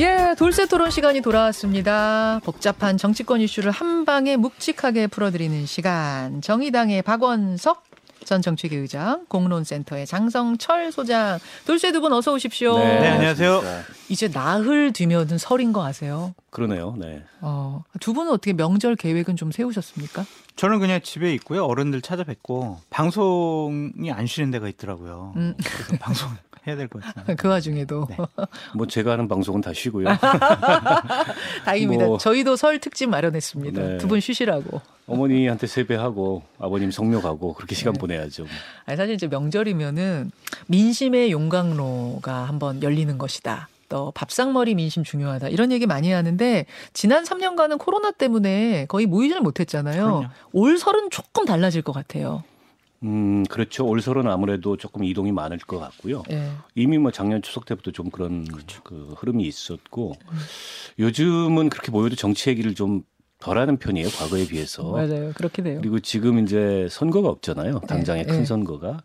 예, 돌쇠 토론 시간이 돌아왔습니다. 복잡한 정치권 이슈를 한 방에 묵직하게 풀어드리는 시간. 정의당의 박원석 전 정책위 의장, 공론센터의 장성철 소장, 돌쇠 두 분 어서 오십시오. 네, 안녕하세요. 이제 나흘 뒤면은 설인 거 아세요? 그러네요. 네. 어, 두 분은 어떻게 명절 계획은 좀 세우셨습니까? 저는 그냥 집에 있고요. 어른들 찾아뵙고 방송이 안 쉬는 데가 있더라고요. 음. 방송 해야 될 것 같습니다. 그 와중에도 네. 뭐 제가 하는 방송은 다 쉬고요. 다행입니다. 뭐- 저희도 설 특집 마련했습니다. 네. 두분 쉬시라고. 어머니한테 세배하고 아버님 성묘 가고 그렇게 시간 네. 보내야죠. 아니, 사실 이제 명절이면은 민심의 용광로가 한번 열리는 것이다. 또 밥상머리 민심 중요하다. 이런 얘기 많이 하는데 지난 3년간은 코로나 때문에 거의 모이질 못했잖아요. 그럼요. 올 설은 조금 달라질 것 같아요. 음, 그렇죠. 올 설은 아무래도 조금 이동이 많을 것 같고요. 예. 이미 뭐 작년 추석 때부터 좀 그런 그렇죠. 그 흐름이 있었고 음. 요즘은 그렇게 모여도 정치 얘기를 좀 덜하는 편이에요. 과거에 비해서. 맞아요. 그렇게 돼요. 그리고 지금 이제 선거가 없잖아요. 당장의 네, 큰 네. 선거가.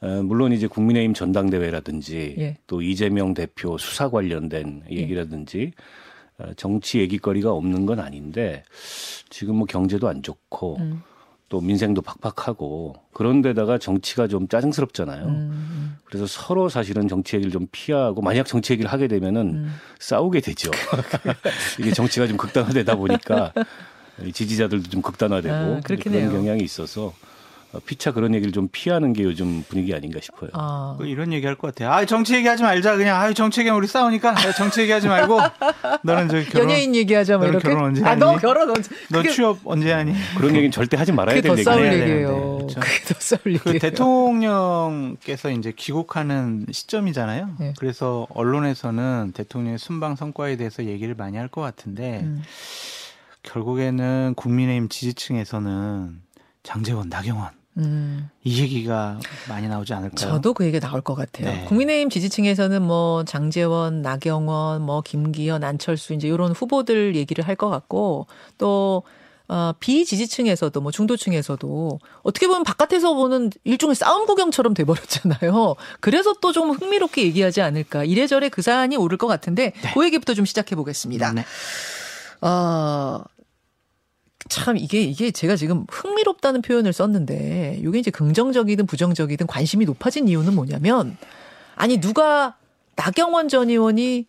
어, 물론 이제 국민의힘 전당대회라든지 예. 또 이재명 대표 수사 관련된 얘기라든지 어, 정치 얘기거리가 없는 건 아닌데 지금 뭐 경제도 안 좋고 음, 또 민생도 팍팍하고 그런 데다가 정치가 좀 짜증스럽잖아요. 음, 그래서 서로 사실은 정치 얘기를 좀 피하고 만약 정치 얘기를 하게 되면은 음. 싸우게 되죠. 이게 정치가 좀 극단화되다 보니까 이 지지자들도 좀 극단화되고 아, 그런. 경향이 있어서 어, 피차 그런 얘기를 좀 피하는 게 요즘 분위기 아닌가 싶어요. 아, 그 이런 얘기 할 것 같아요. 아, 정치 얘기하지 말자. 그냥 아, 정치 얘기하면 우리 싸우니까 야, 정치 얘기하지 말고 너는 저기 결혼 연예인 얘기하자 뭐 이렇게. 결혼 언제 아, 너 하니? 결혼 언제? 너 그게, 취업 언제 하니? 그런 얘기는 절대 하지 말아야 싸울 얘기예요. 얘기예요. 되는데, 그렇죠. 그게 더 싸울 그 얘기예요. 대통령께서 이제 귀국하는 시점이잖아요. 네. 그래서 언론에서는 대통령의 순방 성과에 대해서 얘기를 많이 할 것 같은데 음. 결국에는 국민의힘 지지층에서는 장재원, 나경원 음. 이 얘기가 많이 나오지 않을까요? 저도 그 얘기 나올 것 같아요. 네. 국민의힘 지지층에서는 뭐 장재원, 나경원, 뭐 김기현, 안철수 이제 이런 후보들 얘기를 할 것 같고 또 어, 비지지층에서도 뭐 중도층에서도 어떻게 보면 바깥에서 보는 일종의 싸움 구경처럼 돼버렸잖아요. 그래서 또 좀 흥미롭게 얘기하지 않을까. 이래저래 그 사안이 오를 것 같은데 그 얘기부터 좀 시작해 보겠습니다. 네. 어, 참 이게 이게 제가 지금 흥미롭다는 표현을 썼는데 이게 이제 긍정적이든 부정적이든 관심이 높아진 이유는 뭐냐면 아니 누가 나경원 전 의원이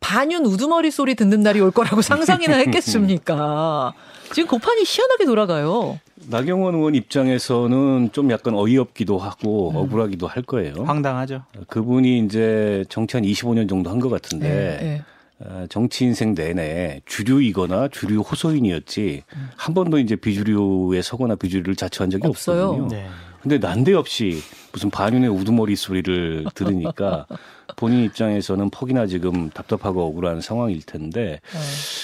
반윤 우두머리 소리 듣는 날이 올 거라고 상상이나 했겠습니까? 지금 고판이 희한하게 돌아가요. 나경원 의원 입장에서는 좀 약간 어이없기도 하고 음. 억울하기도 할 거예요. 황당하죠. 그분이 이제 정치 한 25년 정도 한 것 같은데 예, 어, 정치 인생 내내 주류이거나 주류 호소인이었지 한 번도 이제 비주류에 서거나 비주류를 자처한 적이 없어요. 없거든요. 네. 근데 난데없이 무슨 반윤의 우두머리 소리를 들으니까 본인 입장에서는 퍽이나 지금 답답하고 억울한 상황일 텐데 예.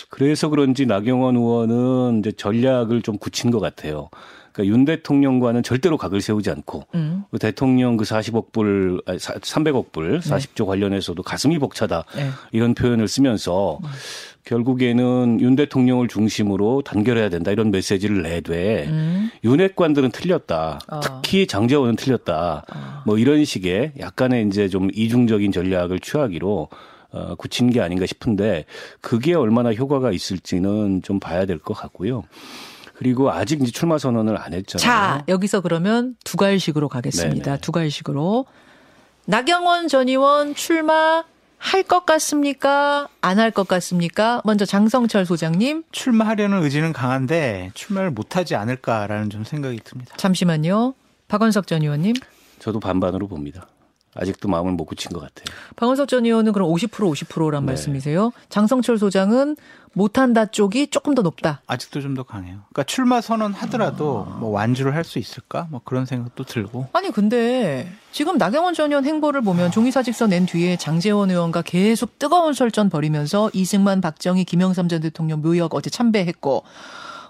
그래서 그런지 나경원 의원은 이제 전략을 좀 굳힌 것 같아요. 그러니까 윤 대통령과는 절대로 각을 세우지 않고 음, 그 대통령 그 40억 불, 아니, 300억 불, 40조 관련해서도 가슴이 벅차다. 예. 이런 표현을 쓰면서 결국에는 윤 대통령을 중심으로 단결해야 된다 이런 메시지를 내되 음, 윤핵관들은 틀렸다. 아. 특히 장재원은 틀렸다. 아. 뭐 이런 식의 약간의 이제 좀 이중적인 전략을 취하기로 어, 굳힌 게 아닌가 싶은데 그게 얼마나 효과가 있을지는 좀 봐야 될 것 같고요. 그리고 아직 이제 출마 선언을 안 했잖아요. 자 여기서 그러면 두 갈식으로 가겠습니다. 네네. 두 갈식으로 나경원 전 의원 출마 할 것 같습니까? 안 할 것 같습니까? 먼저 장성철 소장님 출마하려는 의지는 강한데 출마를 못하지 않을까라는 좀 생각이 듭니다. 잠시만요. 박원석 전 의원님. 저도 반반으로 봅니다. 아직도 마음을 못 굳힌 것 같아요. 박원석 전 의원은 그럼 50% 50%란 네. 말씀이세요? 장성철 소장은 못한다 쪽이 조금 더 높다. 아직도 좀 더 강해요. 그러니까 출마 선언 하더라도 뭐 완주를 할 수 있을까? 뭐 그런 생각도 들고. 아니 근데 지금 나경원 전 의원 행보를 보면 종이사직서 낸 뒤에 장재원 의원과 계속 뜨거운 설전 벌이면서 이승만, 박정희, 김영삼 전 대통령 묘역 어제 참배했고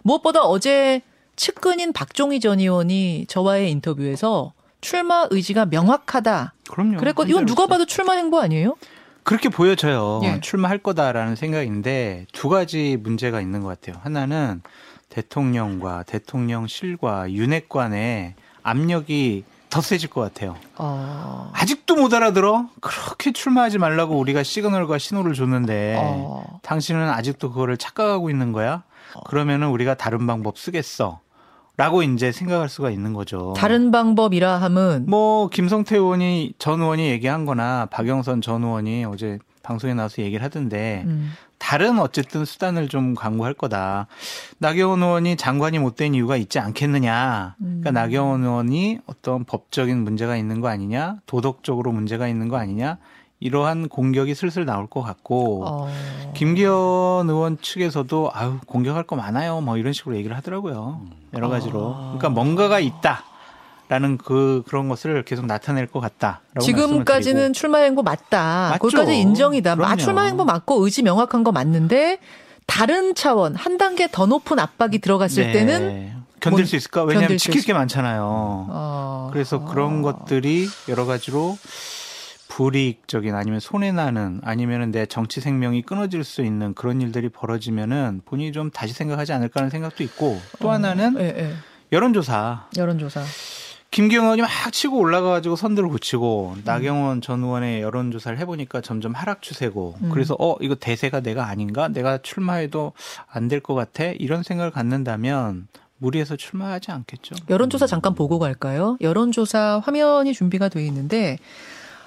무엇보다 어제 측근인 박종희 전 의원이 저와의 인터뷰에서 출마 의지가 명확하다. 그럼요. 그랬고 이건 누가 봐도 출마 행보 아니에요? 그렇게 보여져요. 예. 출마할 거다라는 생각인데 두 가지 문제가 있는 것 같아요. 하나는 대통령과 대통령실과 윤핵관의 압력이 더 세질 것 같아요. 어. 아직도 못 알아들어? 그렇게 출마하지 말라고 우리가 시그널과 신호를 줬는데 어. 당신은 아직도 그거를 착각하고 있는 거야? 그러면은 우리가 다른 방법 쓰겠어. 라고 이제 생각할 수가 있는 거죠. 다른 방법이라 함은 뭐 김성태 의원이 전 의원이 얘기한 거나 박영선 전 의원이 어제 방송에 나와서 얘기를 하던데 음. 다른 어쨌든 수단을 좀 강구할 거다. 나경원 의원이 장관이 못 된 이유가 있지 않겠느냐. 그러니까 음. 나경원 의원이 어떤 법적인 문제가 있는 거 아니냐, 도덕적으로 문제가 있는 거 아니냐. 이러한 공격이 슬슬 나올 것 같고 어. 김기현 의원 측에서도 아유 공격할 거 많아요. 뭐 이런 식으로 얘기를 하더라고요. 여러 가지로. 아. 그러니까 뭔가가 있다. 라는 그 그런 것을 계속 나타낼 것 같다. 지금까지는 출마 행보 맞다. 맞죠. 거기까지 인정이다. 마 그럼요. 출마 행보 맞고 의지 명확한 거 맞는데 다른 차원 한 단계 더 높은 압박이 들어갔을 때는 네. 견딜 뭔- 수 있을까? 왜냐하면 견딜 수 지킬 있- 게 많잖아요. 어. 그래서 그런 것들이 여러 가지로 불이익적인 아니면 손해나는 아니면은 내 정치 생명이 끊어질 수 있는 그런 일들이 벌어지면은 본인이 좀 다시 생각하지 않을까 하는 생각도 있고 또 하나는 예, 예. 여론조사. 여론조사. 김기현 의원이 막 치고 올라가가지고 선두를 붙이고 나경원 전 의원의 여론조사를 해보니까 점점 하락 추세고 음. 그래서 어 이거 대세가 내가 아닌가 내가 출마해도 안 될 것 같아 이런 생각을 갖는다면 무리해서 출마하지 않겠죠. 여론조사 잠깐 보고 갈까요? 여론조사 화면이 준비가 돼 있는데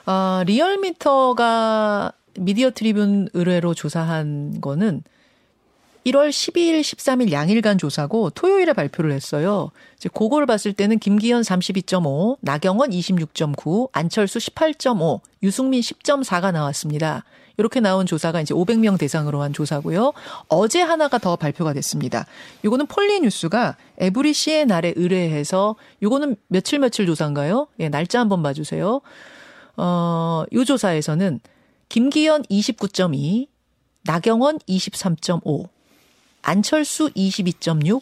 아, 리얼미터가 미디어 트리뷴 의뢰로 조사한 거는 1월 12일, 13일 양일간 조사고 토요일에 발표를 했어요. 이제 그걸 봤을 때는 김기현 32.5, 나경원 26.9, 안철수 18.5, 유승민 10.4가 나왔습니다. 이렇게 나온 조사가 이제 500명 대상으로 한 조사고요. 어제 하나가 더 발표가 됐습니다. 요거는 폴리뉴스가 에브리 CNR에 의뢰해서 요거는 며칠 며칠 조사인가요? 예, 날짜 한번 봐주세요. 어, 요 조사에서는 김기현 29.2, 나경원 23.5, 안철수 22.6,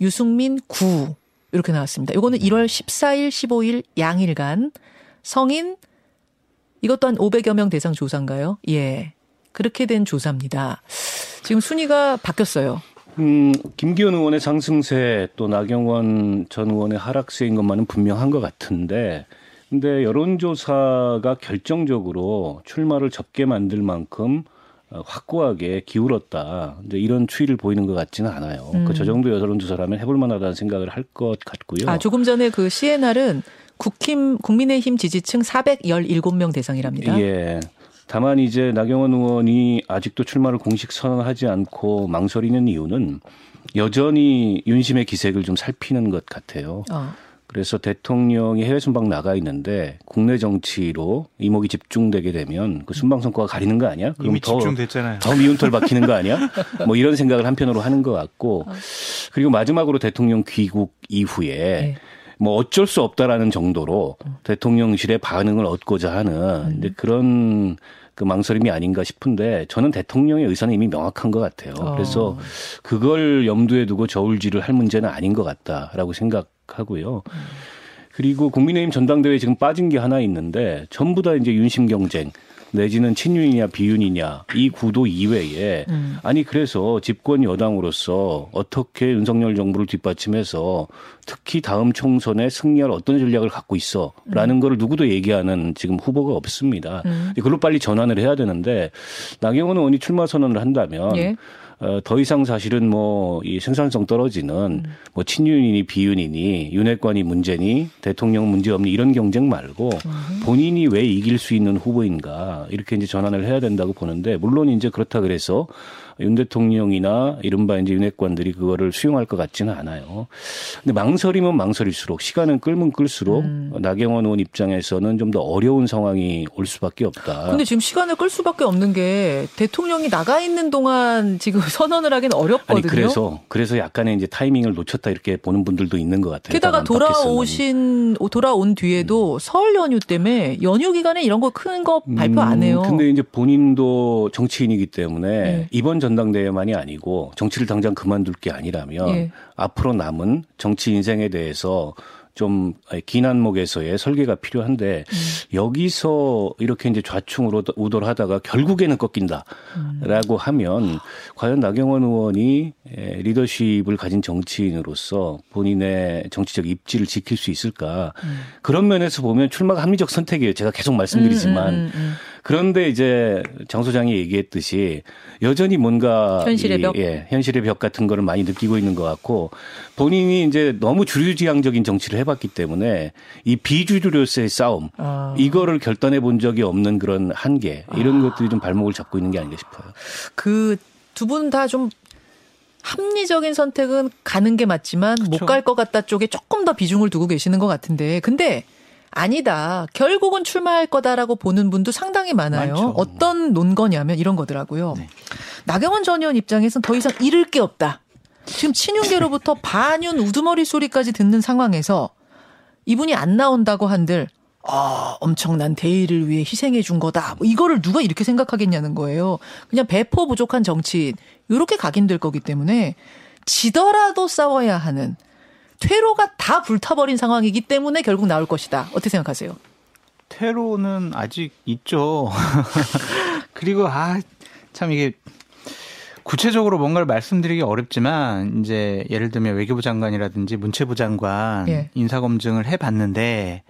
유승민 9 이렇게 나왔습니다. 요거는 1월 14일, 15일 양일간 성인 이것 또한 500여 명 대상 조사인가요? 예. 그렇게 된 조사입니다. 지금 순위가 바뀌었어요. 음, 김기현 의원의 상승세 또 나경원 전 의원의 하락세인 것만은 분명한 것 같은데 근데 여론조사가 결정적으로 출마를 접게 만들 만큼 어, 확고하게 기울었다. 이제 이런 추이를 보이는 것 같지는 않아요. 음. 그저 정도 여론조사라면 해볼 만하다는 생각을 할 것 같고요. 아, 조금 전에 그 CNR은 국힘, 국민의힘 지지층 417명 대상이랍니다. 예. 다만 이제 나경원 의원이 아직도 출마를 공식 선언하지 않고 망설이는 이유는 여전히 윤심의 기색을 좀 살피는 것 같아요. 어. 그래서 대통령이 해외 순방 나가 있는데 국내 정치로 이목이 집중되게 되면 그 순방 성과가 가리는 거 아니야? 그럼 이미 더, 집중됐잖아요. 더 미운 털 박히는 거 아니야? 뭐 이런 생각을 한편으로 하는 것 같고 그리고 마지막으로 대통령 귀국 이후에 네. 뭐 어쩔 수 없다라는 정도로 대통령실의 반응을 얻고자 하는 이제 그런 그 망설임이 아닌가 싶은데 저는 대통령의 의사는 이미 명확한 것 같아요. 어. 그래서 그걸 염두에 두고 저울질을 할 문제는 아닌 것 같다라고 생각 하고요. 그리고 국민의힘 전당대회에 지금 빠진 게 하나 있는데 전부 다 이제 윤심 경쟁 내지는 친윤이냐 비윤이냐 이 구도 이외에 음. 아니 그래서 집권 여당으로서 어떻게 윤석열 정부를 뒷받침해서 특히 다음 총선에 승리할 어떤 전략을 갖고 있어라는 거를 누구도 얘기하는 지금 후보가 없습니다. 음. 그걸로 빨리 전환을 해야 되는데 나경원 의원이 출마 선언을 한다면 예. 어, 더 이상 사실은 뭐 이 생산성 떨어지는 뭐 친윤이니 비윤이니 윤핵관이 문제니 대통령 문제 없니 이런 경쟁 말고 본인이 왜 이길 수 있는 후보인가 이렇게 이제 전환을 해야 된다고 보는데 물론 이제 그렇다 그래서 윤 대통령이나 이른바 이제 윤핵관들이 그거를 수용할 것 같지는 않아요. 근데 망설이면 망설일수록 시간은 끌면 끌수록 나경원 의원 입장에서는 좀 더 어려운 상황이 올 수밖에 없다. 근데 지금 시간을 끌 수밖에 없는 게 대통령이 나가 있는 동안 지금 선언을 하기는 어렵거든요. 아니 그래서 그래서 약간의 이제 타이밍을 놓쳤다 이렇게 보는 분들도 있는 것 같아요. 게다가. 돌아오신 돌아온 뒤에도 설 연휴 때문에 연휴 기간에 이런 거 큰 거 발표 안 해요. 음, 근데 이제 본인도 정치인이기 때문에 네. 이번 전 당대회만이 아니고 정치를 당장 그만둘 게 아니라면 예. 앞으로 남은 정치 인생에 대해서 좀긴 안목에서의 설계가 필요한데 음. 여기서 이렇게 이제 좌충으로 우도를 하다가 결국에는 꺾인다라고 음. 하면 과연 나경원 의원이 리더십을 가진 정치인으로서 본인의 정치적 입지를 지킬 수 있을까 음. 그런 면에서 보면 출마가 합리적 선택이에요. 제가 계속 말씀드리지만 음, 음, 음, 그런데 이제 장 소장이 얘기했듯이 여전히 뭔가 현실의 벽, 예, 현실의 벽 같은 거를 많이 느끼고 있는 것 같고 본인이 이제 너무 주류지향적인 정치를 해봤기 때문에 이 비주류로서의 싸움 아. 이거를 결단해 본 적이 없는 그런 한계 이런 아. 것들이 좀 발목을 잡고 있는 게 아닌가 싶어요. 그 두 분 다 좀 합리적인 선택은 가는 게 맞지만 못 갈 것 같다 쪽에 조금 더 비중을 두고 계시는 것 같은데 근데 아니다. 결국은 출마할 거다라고 보는 분도 상당히 많아요. 많죠. 어떤 논거냐면 이런 거더라고요. 네. 나경원 전 의원 입장에서는 더 이상 잃을 게 없다. 지금 친윤계로부터 반윤 우두머리 소리까지 듣는 상황에서 이분이 안 나온다고 한들 아, 엄청난 대의를 위해 희생해 준 거다. 뭐 이거를 누가 이렇게 생각하겠냐는 거예요. 그냥 배포 부족한 정치인 이렇게 각인될 거기 때문에 지더라도 싸워야 하는 퇴로가 다 불타버린 상황이기 때문에 결국 나올 것이다. 어떻게 생각하세요? 퇴로는 아직 있죠. 그리고 아 참 이게 구체적으로 뭔가를 말씀드리기 어렵지만 이제 예를 들면 외교부 장관이라든지 문체부 장관 예. 인사 검증을 해 봤는데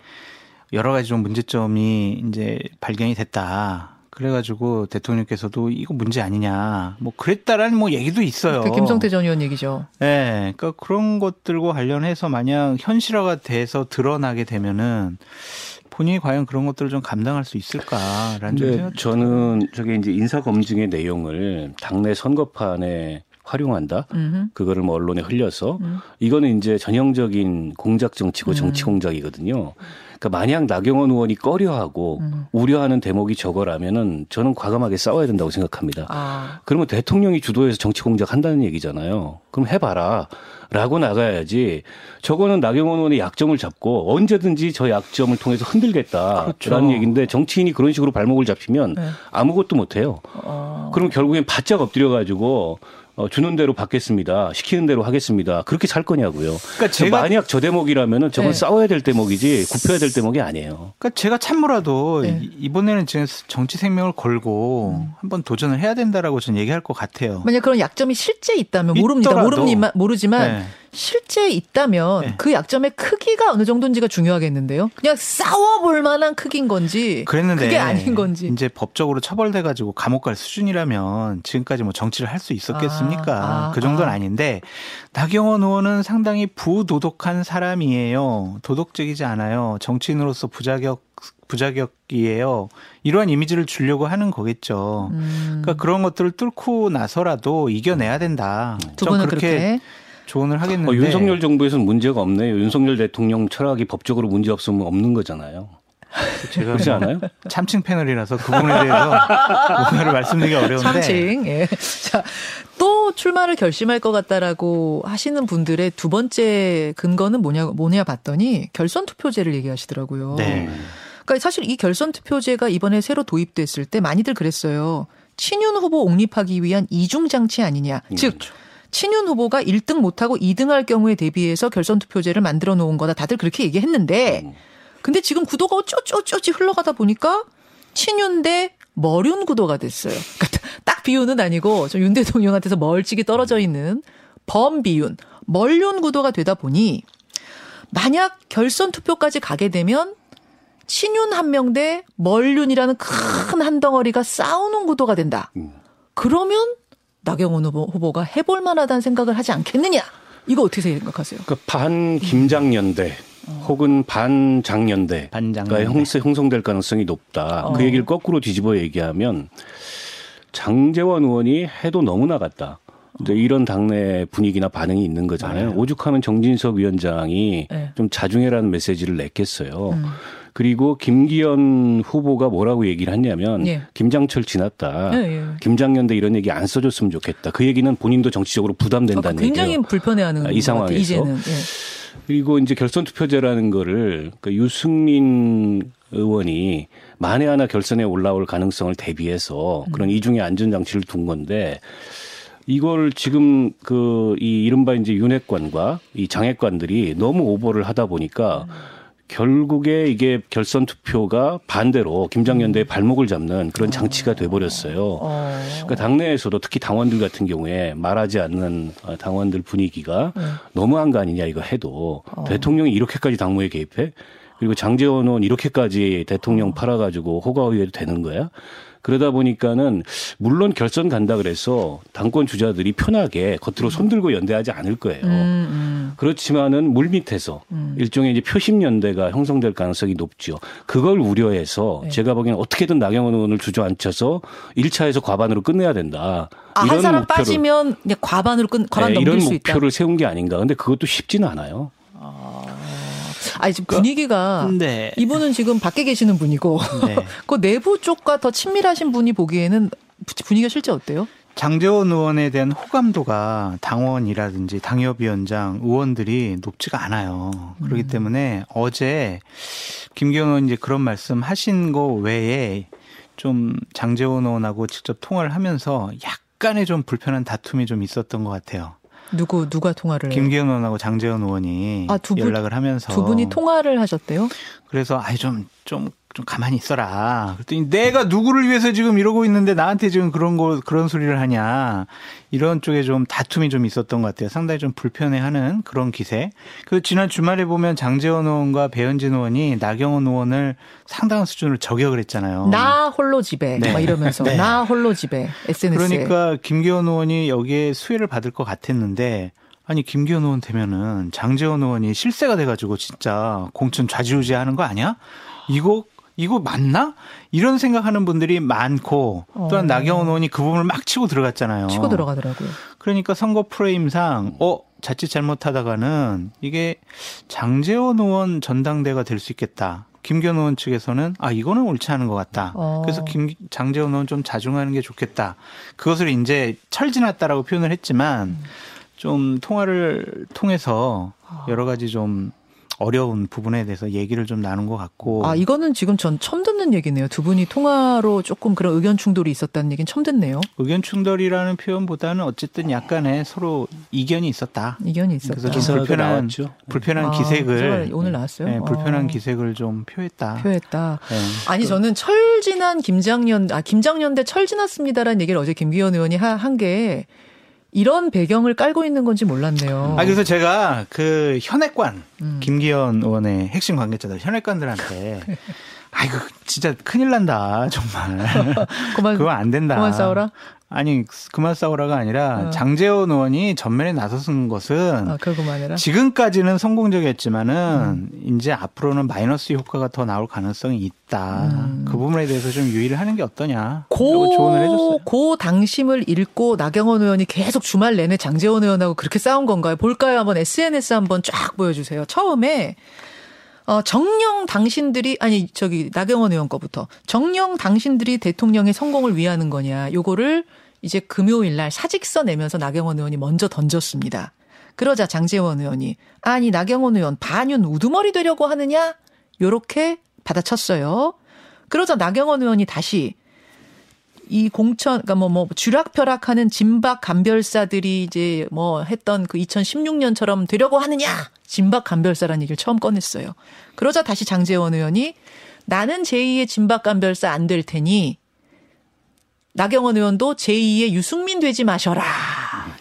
여러 가지 좀 문제점이 이제 발견이 됐다. 그래가지고 대통령께서도 이거 문제 아니냐, 뭐 그랬다라는 뭐 얘기도 있어요. 그 김성태 전 의원 얘기죠. 네, 그러니까 그런 것들과 관련해서 만약 현실화가 돼서 드러나게 되면은 본인이 과연 그런 것들을 좀 감당할 수 있을까라는 생각. 저는 저게 이제 인사 검증의 내용을 당내 선거판에 활용한다. 음흠. 그거를 뭐 언론에 흘려서 음. 이거는 이제 전형적인 공작 정치고 정치 음. 공작이거든요. 그러니까 만약 나경원 의원이 꺼려하고 음. 우려하는 대목이 저거라면은 저는 과감하게 싸워야 된다고 생각합니다. 아. 그러면 대통령이 주도해서 정치 공작 한다는 얘기잖아요. 그럼 해봐라. 라고 나가야지 저거는 나경원 의원의 약점을 잡고 언제든지 저 약점을 통해서 흔들겠다라는 그렇죠. 얘기인데 정치인이 그런 식으로 발목을 잡히면 네. 아무것도 못해요. 어. 그럼 결국엔 바짝 엎드려 가지고 어, 주는 대로 받겠습니다. 시키는 대로 하겠습니다. 그렇게 살 거냐고요. 그러니까 제가 만약 저 대목이라면은 저건 네. 싸워야 될 대목이지 굽혀야 될 대목이 아니에요. 그러니까 제가 참모라도 네. 이번에는 지금 정치 생명을 걸고 음. 한번 도전을 해야 된다라고 저는 얘기할 것 같아요. 만약 그런 약점이 실제 있다면 모릅니다. 모릅니다. 모르지만 네. 실제 있다면 네. 그 약점의 크기가 어느 정도인지가 중요하겠는데요. 그냥 싸워볼 만한 크기인 건지 그랬는데 그게 아닌 건지. 이제 법적으로 처벌돼 가지고 감옥 갈 수준이라면 지금까지 뭐 정치를 할 수 있었겠습니까? 아, 아, 그 정도는 아. 닌데 나경원 의원은 상당히 부도덕한 사람이에요. 도덕적이지 않아요. 정치인으로서 부자격 부자격이에요. 이러한 이미지를 주려고 하는 거겠죠. 음. 그러니까 그런 것들을 뚫고 나서라도 이겨내야 된다. 두 분은 그렇게, 그렇게 조언을 하겠는데 어, 윤석열 정부에서는 문제가 없네요. 윤석열 대통령 철학이 법적으로 문제 없으면 없는 거잖아요. 제가 그렇지 않아요? 참칭 패널이라서 그 부분에 대해서 뭔가를 말씀드리기 어려운데. 참칭. 예. 자, 또 출마를 결심할 것 같다라고 하시는 분들의 두 번째 근거는 뭐냐 뭐냐 봤더니 결선 투표제를 얘기하시더라고요. 네. 그러니까 사실 이 결선 투표제가 이번에 새로 도입됐을 때 많이들 그랬어요. 친윤 후보 옹립하기 위한 이중 장치 아니냐. 음, 즉 그렇죠. 친윤 후보가 1등 못하고 2등 할 경우에 대비해서 결선 투표제를 만들어 놓은 거다. 다들 그렇게 얘기했는데 음. 근데 지금 구도가 어쩌쩌쩌찌 흘러가다 보니까 친윤 대 머륜 구도가 됐어요. 그러니까 딱 비윤은 아니고 좀윤 대통령한테서 멀찍이 떨어져 있는 범비윤, 멀륜 구도가 되다 보니 만약 결선 투표까지 가게 되면 친윤 한 명 대 멀륜이라는 큰 한 덩어리가 싸우는 구도가 된다. 음. 그러면 나경원 후보, 후보가 해볼 만하다는 생각을 하지 않겠느냐? 이거 어떻게 생각하세요? 그반 김장연대 어. 혹은 반 장년대가 형성될 가능성이 높다. 어. 그 얘기를 거꾸로 뒤집어 얘기하면 장재원 의원이 해도 너무 나갔다. 이제 이런 당내 분위기나 반응이 있는 거잖아요. 맞아요. 오죽하면 정진석 위원장이 네. 좀 자중해라는 메시지를 냈겠어요. 음. 그리고 김기현 후보가 뭐라고 얘기를 했냐면 예. 김장철 지났다. 예, 예. 김장년대 이런 얘기 안 써줬으면 좋겠다. 그 얘기는 본인도 정치적으로 부담된다는 어, 굉장히 얘기예요. 불편해하는 아, 이 상황에서. 이제는. 예. 그리고 이제 결선 투표제라는 거를 그 유승민 의원이 만에 하나 결선에 올라올 가능성을 대비해서 그런 음. 이중의 안전 장치를 둔 건데 이걸 지금 그 이 이른바 이제 윤핵관과 이 장핵관들이 너무 오버를 하다 보니까 결국에 이게 결선 투표가 반대로 김장연대의 발목을 잡는 그런 장치가 돼 버렸어요. 어. 그러니까 당내에서도 특히 당원들 같은 경우에 말하지 않는 어, 당원들 분위기가 너무한 거 아니냐 이거 해도 대통령이 이렇게까지 당무에 개입해? 그리고 장재원 의원 이렇게까지 대통령 팔아가지고 호가호위해도 되는 거야? 그러다 보니까는 물론 결선 간다 그래서 당권 주자들이 편하게 겉으로 손들고 연대하지 않을 거예요. 음, 음. 그렇지만은 물 밑에서 일종의 이제 표심 연대가 형성될 가능성이 높죠. 그걸 우려해서 네. 제가 보기에는 어떻게든 나경원 의원을 주저앉혀서 1차에서 과반으로 끝내야 된다. 아, 한 사람 빠지면 이제 과반으로 끝, 과반 네, 넘길 이런 수 있다. 목표를 세운 게 아닌가. 근데 그것도 쉽지는 않아요. 아니 지금 분위기가 네. 이분은 지금 밖에 계시는 분이고 네. 그 내부 쪽과 더 친밀하신 분이 보기에는 분위기가 실제 어때요? 장재원 의원에 대한 호감도가 당원이라든지 당협위원장 의원들이 높지가 않아요. 그렇기 때문에 어제 김기현 의원 이제 그런 말씀 하신 거 외에 좀 장재원 의원하고 직접 통화를 하면서 약간의 좀 불편한 다툼이 좀 있었던 것 같아요. 누구 누가 통화를? 김기현 의원하고 장재원 의원이 아, 두 분- 연락을 하면서 두 분이 통화를 하셨대요? 그래서 아이 좀좀 좀 가만히 있어라. 그랬더니 내가 누구를 위해서 지금 이러고 있는데 나한테 지금 그런 거 그런 소리를 하냐. 이런 쪽에 좀 다툼이 좀 있었던 것 같아요. 상당히 좀 불편해하는 그런 기세. 그래서 지난 주말에 보면 장재원 의원과 배현진 의원이 나경원 의원을 상당한 수준으로 저격을 했잖아요. 나 홀로 집에 네. 막 이러면서 네. 나 홀로 집에 SNS에 그러니까 김기현 의원이 여기에 수혜를 받을 것 같았는데 아니 김기현 의원 되면은 장재원 의원이 실세가 돼가지고 진짜 공천 좌지우지하는 거 아니야? 이거 이거 맞나? 이런 생각하는 분들이 많고 또한 어. 나경원 의원이 그 부분을 막 치고 들어갔잖아요. 치고 들어가더라고요. 그러니까 선거 프레임상 어 자칫 잘못하다가는 이게 장재원 의원 전당대가 될 수 있겠다. 김기현 의원 측에서는 아 이거는 옳지 않은 것 같다. 어. 그래서 김 장재원 의원 좀 자중하는 게 좋겠다. 그것을 이제 철지났다라고 표현을 했지만 좀 통화를 통해서 여러 가지 좀 어려운 부분에 대해서 얘기를 좀 나눈 것 같고 아 이거는 지금 전 처음 듣는 얘기네요. 두 분이 통화로 조금 그런 의견 충돌이 있었다는 얘기는 처음 듣네요. 의견 충돌이라는 표현보다는 어쨌든 약간의 서로 이견이 있었다. 이견이 있었다. 그래서 좀 불편한 나왔죠. 불편한 아, 기색을 오늘 나왔어요? 네, 불편한 어. 기색을 좀 표했다. 표했다. 네. 아니 저는 철 지난 김장년 아 김장년대 철 지났습니다라는 얘기를 어제 김기현 의원이 한 게 이런 배경을 깔고 있는 건지 몰랐네요. 아 그래서 제가 그 현액관 음. 김기현 의원의 핵심 관계자들 현액관들한테 아이고 진짜 큰일 난다 정말 그만 그거 안 된다. 그만 싸워라. 아니 그만 싸우라가 아니라 어. 장재원 의원이 전면에 나서는 것은 아. 지금까지는 성공적이었지만은 음. 이제 앞으로는 마이너스 효과가 더 나올 가능성이 있다. 음. 그 부분에 대해서 좀 유의를 하는 게 어떠냐. 이러고 조언을 해줬어요. 고, 고 당심을 읽고 나경원 의원이 계속 주말 내내 장재원 의원하고 그렇게 싸운 건가요? 볼까요? 한번 SNS 한번 쫙 보여주세요. 처음에 어, 정령 당신들이 아니 저기 나경원 의원 거부터 정령 당신들이 대통령의 성공을 위하는 거냐 요거를 이제 금요일 날 사직서 내면서 나경원 의원이 먼저 던졌습니다. 그러자 장재원 의원이 아니 나경원 의원 반윤 우두머리 되려고 하느냐 요렇게 받아쳤어요. 그러자 나경원 의원이 다시 이 공천, 그러니까 뭐, 뭐, 쥐락펴락하는 진박 간별사들이 이제 뭐 했던 그 2016년처럼 되려고 하느냐! 진박 간별사라는 얘기를 처음 꺼냈어요. 그러자 다시 장재원 의원이 나는 제2의 진박 간별사 안 될 테니 나경원 의원도 제2의 유승민 되지 마셔라.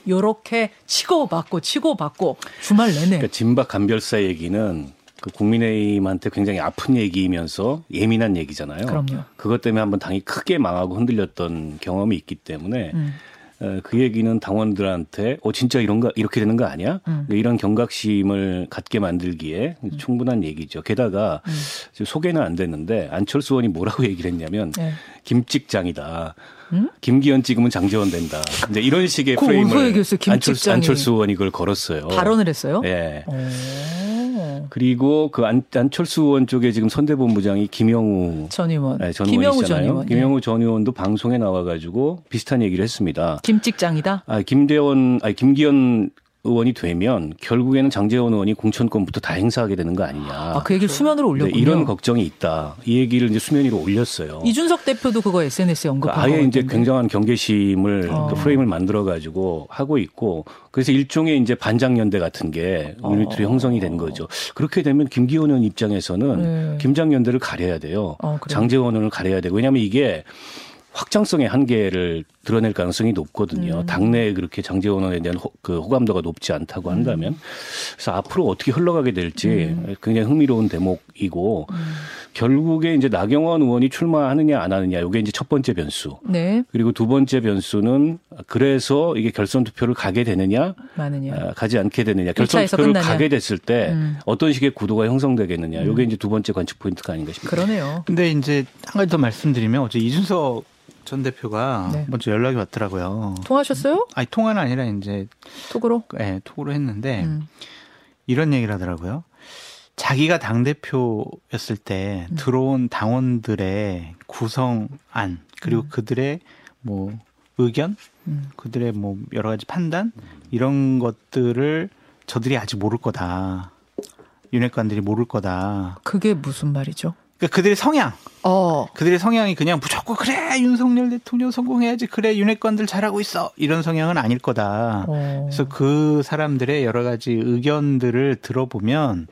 요렇게 치고받고 치고받고 주말 내내. 그러니까 진박 간별사 얘기는 그 국민의힘한테 굉장히 아픈 얘기이면서 예민한 얘기잖아요. 그럼요. 그것 때문에 한번 당이 크게 망하고 흔들렸던 경험이 있기 때문에 음. 어, 그 얘기는 당원들한테 어 진짜 이런가 이렇게 되는 거 아니야? 음. 이런 경각심을 갖게 만들기에 충분한 얘기죠. 게다가 음. 소개는 안 됐는데 안철수 의원이 뭐라고 얘기를 했냐면 네. 김찍장이다. 음? 김기현 찍으면 장재원 된다. 이제 이런 식의 그거 프레임을 얘기했어요? 안철수. 안철수 의원이 그걸 걸었어요. 발언을 했어요? 예. 오. 그리고 그 안, 안철수 의원 쪽에 지금 선대본부장이 김영우 전 의원. 네, 전 김영우 전 의원이잖아요. 의원. 예. 김영우 전 의원도 방송에 나와가지고 비슷한 얘기를 했습니다. 김찍장이다. 아, 김대원, 아니, 김기현 의원이 되면 결국에는 장재원 의원이 공천권부터 다 행사하게 되는 거 아니냐. 아, 그 얘기를 수면으로 네, 올렸군요. 이런 걱정이 있다. 이 얘기를 이제 수면 위로 올렸어요. 이준석 대표도 그거 SNS에 언급한 아예 거 이제. 굉장한 경계심을 어. 그 프레임을 만들어 가지고 하고 있고 그래서 일종의 이제 반장연대 같은 게 유니트리 어. 형성이 된 거죠. 그렇게 되면 김기현 의원 입장에서는 네. 김장연대를 가려야 돼요. 어? 장제원 의원을 가려야 되고 왜냐하면 이게 확장성의 한계를 드러낼 가능성이 높거든요. 음. 당내에 그렇게 장제원 의원에 대한 호, 그 호감도가 높지 않다고 한다면 음. 그래서 앞으로 어떻게 흘러가게 될지 굉장히 흥미로운 대목이고 음. 결국에 이제 나경원 의원이 출마하느냐 안 하느냐 이게 이제 첫 번째 변수. 네, 그리고 두 번째 변수는 그래서 이게 결선 투표를 가게 되느냐, 많으냐. 아, 가지 않게 되느냐, 결선 투표를 끝나냐. 가게 됐을 때 음. 어떤 식의 구도가 형성되겠느냐, 이게 이제 두 번째 관측 포인트가 아닌가 싶습니다. 그러네요. 근데 이제 한 가지 더 말씀드리면 어제 이준석 전 대표가 네. 먼저 연락이 왔더라고요. 통하셨어요? 아니 통화는 아니라 이제 톡으로? 예, 톡으로 했는데 음. 이런 얘기를 하더라고요. 자기가 당 대표였을 때 들어온 당원들의 구성안 그리고 그들의 뭐 의견, 음. 그들의 뭐 여러 가지 판단 이런 것들을 저들이 아직 모를 거다. 윤핵관들이 모를 거다. 그게 무슨 말이죠? 그러니까 그들의 성향, 어, 그들의 성향이 그냥 무조건 그래 윤석열 대통령 성공해야지 그래 윤핵관들 잘하고 있어 이런 성향은 아닐 거다. 어. 그래서 그 사람들의 여러 가지 의견들을 들어보면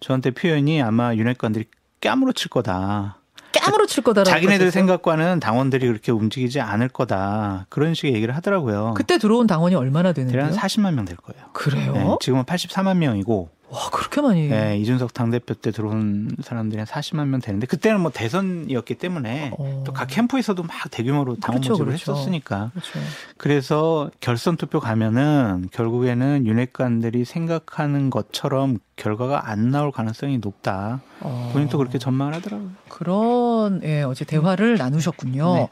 저한테 표현이 아마 윤핵관들이 까무러칠 거다. 깡으로 칠 거다라고. 자기네들 하셨어요? 생각과는 당원들이 그렇게 움직이지 않을 거다. 그런 식의 얘기를 하더라고요. 그때 들어온 당원이 얼마나 되는데요? 대략 40만 명 될 거예요. 그래요? 네, 지금은 84만 명이고 와, 그렇게 많이. 네, 이준석 당대표 때 들어온 사람들이 한 40만 명 되는데 그때는 뭐 대선이었기 때문에 어. 또각 캠프에서도 막 대규모로 당원 그렇죠, 모집을 그렇죠. 했었으니까 그렇죠. 그래서 결선 투표 가면은 결국에는 윤핵관들이 생각하는 것처럼 결과가 안 나올 가능성이 높다. 어. 본인도 그렇게 전망을 하더라고요. 그런 예, 어제 대화를 나누셨군요. 네.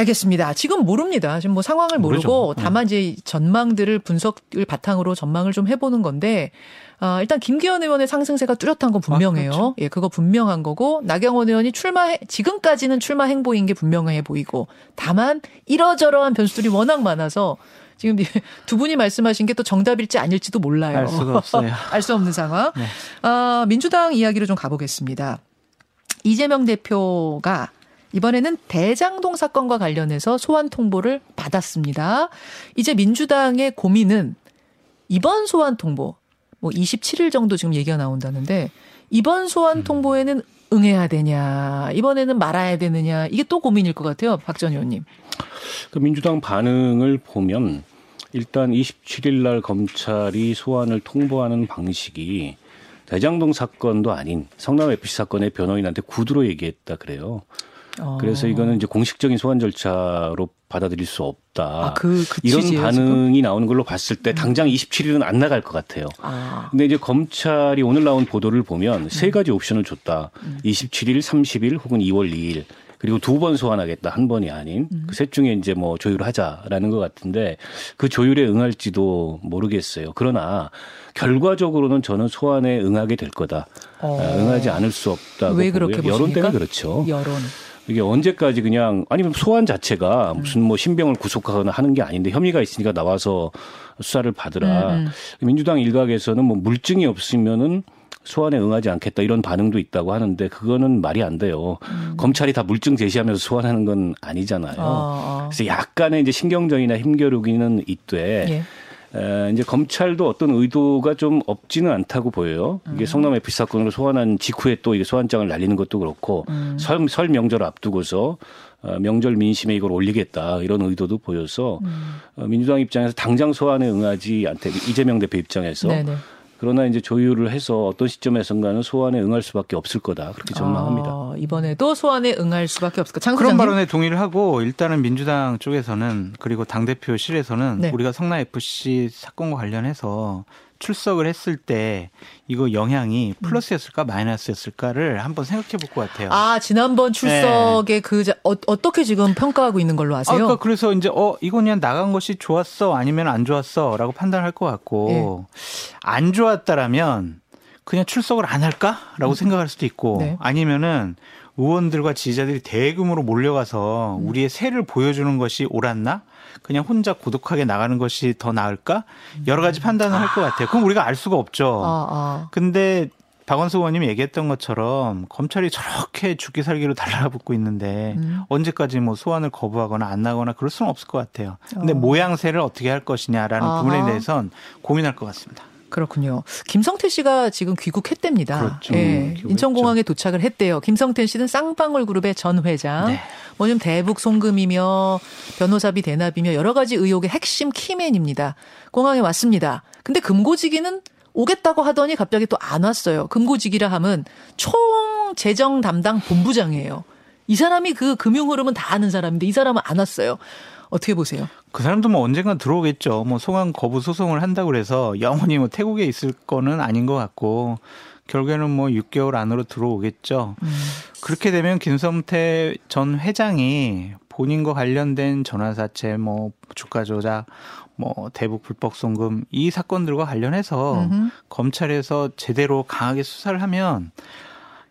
알겠습니다. 지금 모릅니다. 지금 뭐 상황을 모르고 모르죠. 네. 다만 이제 전망들을 분석을 바탕으로 전망을 좀 해보는 건데 아, 일단 김기현 의원의 상승세가 뚜렷한 건 분명해요. 아, 그렇죠. 예, 그거 분명한 거고 나경원 의원이 출마 지금까지는 출마 행보인 게 분명해 보이고 다만 이러저러한 변수들이 워낙 많아서 지금 두 분이 말씀하신 게 또 정답일지 아닐지도 몰라요. 알 수가 없어요. 알 수 없는 상황. 네. 아, 민주당 이야기로 좀 가보겠습니다. 이재명 대표가 이번에는 대장동 사건과 관련해서 소환 통보를 받았습니다. 이제 민주당의 고민은 이번 소환 통보, 뭐 27일 정도 지금 얘기가 나온다는데 이번 소환 통보에는 응해야 되냐, 이번에는 말아야 되느냐, 이게 또 고민일 것 같아요. 박전 의원님. 그 민주당 반응을 보면 일단 27일 날 검찰이 소환을 통보하는 방식이 대장동 사건도 아닌 성남 FC 사건의 변호인한테 구두로 얘기했다 그래요. 어. 그래서 이거는 이제 공식적인 소환 절차로 받아들일 수 없다. 아, 그, 그 이런 취지예요, 반응이 지금? 나오는 걸로 봤을 때 당장 27일은 안 나갈 것 같아요. 아, 근데 이제 검찰이 오늘 나온 보도를 보면 음. 세 가지 옵션을 줬다. 27일, 30일 혹은 2월 2일. 그리고 두 번 소환하겠다. 한 번이 아닌. 음. 그셋 중에 이제 뭐 조율하자라는 것 같은데 그 조율에 응할지도 모르겠어요. 그러나 결과적으로는 저는 소환에 응하게 될 거다. 어. 아, 응하지 않을 수 없다고 왜 그렇게 보고요. 여론 보십니까? 때문에 그렇죠. 여론. 이게 언제까지 그냥 아니면 소환 자체가 무슨 뭐 신병을 구속하거나 하는 게 아닌데 혐의가 있으니까 나와서 수사를 받으라. 음, 민주당 일각에서는 뭐 물증이 없으면은 소환에 응하지 않겠다 이런 반응도 있다고 하는데 그거는 말이 안 돼요. 검찰이 다 물증 제시하면서 소환하는 건 아니잖아요. 아, 아. 그래서 약간의 이제 신경전이나 힘겨루기는 있되 예. 에, 이제 검찰도 어떤 의도가 좀 없지는 않다고 보여요. 음. 이게 성남 FC 사건으로 소환한 직후에 또 이게 소환장을 날리는 것도 그렇고 음. 설, 설 명절 앞두고서 어, 명절 민심에 이걸 올리겠다 이런 의도도 보여서 음. 어, 민주당 입장에서 당장 소환에 응하지 않대 이재명 대표 입장에서 네네. 그러나 이제 조율을 해서 어떤 시점에선가는 소환에 응할 수밖에 없을 거다 그렇게 전망합니다. 아, 이번에도 소환에 응할 수밖에 없을까? 장 그런? 발언에 동의를 하고 일단은 민주당 쪽에서는 그리고 당 대표실에서는 네. 우리가 성남 FC 사건과 관련해서 출석을 했을 때 이거 영향이 플러스였을까 마이너스였을까를 한번 생각해 볼 것 같아요. 아 지난번 출석에 그 자- 어, 어떻게 지금 평가하고 있는 걸로 아, 아세요? 그러니까 그래서 이제 어 이거 그냥 나간 것이 좋았어 아니면 안 좋았어라고 판단할 것 같고 예. 안 좋았다라면 그냥 출석을 안 할까라고 생각할 수도 있고 네. 아니면은 의원들과 지지자들이 대규모로 몰려가서 음. 우리의 세를 보여주는 것이 옳았나? 그냥 혼자 고독하게 나가는 것이 더 나을까? 여러 가지 판단을 할 것 같아요. 그럼 우리가 알 수가 없죠. 아, 아. 근데 박원수 의원님이 얘기했던 것처럼 검찰이 저렇게 죽기 살기로 달라붙고 있는데 음. 언제까지 뭐 소환을 거부하거나 안 나거나 그럴 수는 없을 것 같아요. 근데 어. 모양새를 어떻게 할 것이냐라는. 부분에 대해선 고민할 것 같습니다. 그렇군요. 김성태 씨가 지금 귀국했답니다. 그렇죠. 예. 인천공항에 도착을 했대요. 김성태 씨는 쌍방울 그룹의 전 회장. 네. 뭐냐면 대북 송금이며 변호사비 대납이며 여러 가지 의혹의 핵심 키맨입니다. 공항에 왔습니다. 근데 금고지기는 오겠다고 하더니 갑자기 또 안 왔어요. 금고지기라 하면 총 재정 담당 본부장이에요. 이 사람이 그 금융 흐름은 다 아는 사람인데 이 사람은 안 왔어요. 어떻게 보세요? 그 사람도 뭐 언젠간 들어오겠죠. 뭐 소환 거부 소송을 한다고 그래서 영원히 뭐 태국에 있을 거는 아닌 것 같고 결국에는 뭐 6개월 안으로 들어오겠죠. 음. 그렇게 되면 김성태 전 회장이 본인과 관련된 전화사채, 뭐 주가 조작, 뭐 대북 불법 송금 이 사건들과 관련해서 음흠. 검찰에서 제대로 강하게 수사를 하면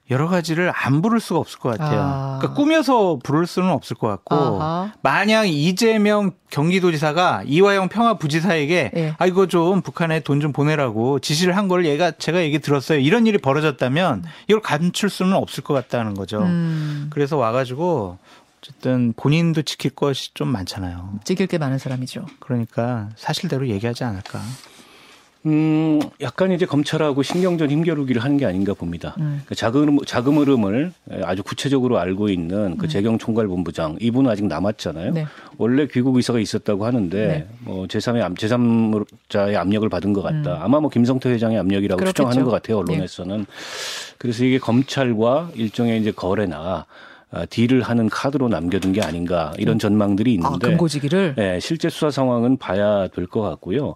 여러 가지를 안 부를 수가 없을 것 같아요. 아. 그러니까 꾸며서 부를 수는 없을 것 같고 아하. 만약 이재명 경기도지사가 이화영 평화부지사에게 예. 아 이거 좀 북한에 돈 좀 보내라고 지시를 한 걸 얘가 제가 얘기 들었어요. 이런 일이 벌어졌다면 이걸 감출 수는 없을 것 같다는 거죠. 음, 그래서 와가지고 어쨌든 본인도 지킬 것이 좀 많잖아요. 찍힐 게 많은 사람이죠. 그러니까 사실대로 얘기하지 않을까. 음, 약간 이제 검찰하고 신경전 힘겨루기를 하는 게 아닌가 봅니다. 음. 그 자금, 자금 흐름을 아주 구체적으로 알고 있는 그 재경 총괄본부장 이분은 아직 남았잖아요. 음. 네. 원래 귀국 의사가 있었다고 하는데 네. 뭐 제3의 암, 제3자의 압력을 받은 것 같다. 아마 뭐 김성태 회장의 압력이라고 음. 그렇겠죠. 예. 추정하는 것 같아요. 언론에서는. 그래서 이게 검찰과 일종의 이제 거래나 아, 딜을 하는 카드로 남겨둔 게 아닌가 이런 전망들이 아, 있는데 금고지기를 네, 실제 수사 상황은 봐야 될 것 같고요.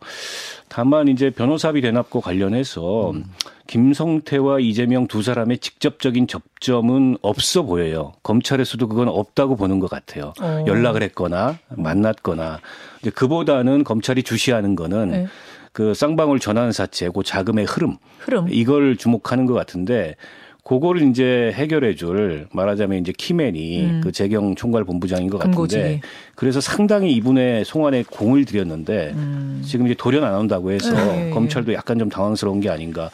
다만 이제 변호사비 대납과 관련해서 음. 김성태와 이재명 두 사람의 직접적인 접점은 없어 보여요. 검찰에서도 그건 없다고 보는 것 같아요. 어. 연락을 했거나 만났거나 이제 그보다는 검찰이 주시하는 거는 네. 그 쌍방울 전환 사채, 그 자금의 흐름 흐름. 이걸 주목하는 것 같은데 그거를 이제 해결해 줄 말하자면 이제 키맨이 음. 그 재경 총괄 본부장인 것. 같은데 그래서 상당히 이분의 송환에 공을 들였는데 음. 지금 이제 돌연 안 온다고 해서 네. 검찰도 약간 좀 당황스러운 게 아닌가.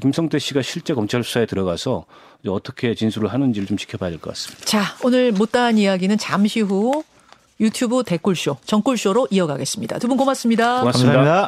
김성태 씨가 실제 검찰 수사에 들어가서 이제 어떻게 진술을 하는지를 좀 지켜봐야 될 것 같습니다. 자, 오늘 못다한 이야기는 잠시 후 유튜브 댓글쇼, 정꿀쇼로 이어가겠습니다. 두 분 고맙습니다. 고맙습니다. 감사합니다.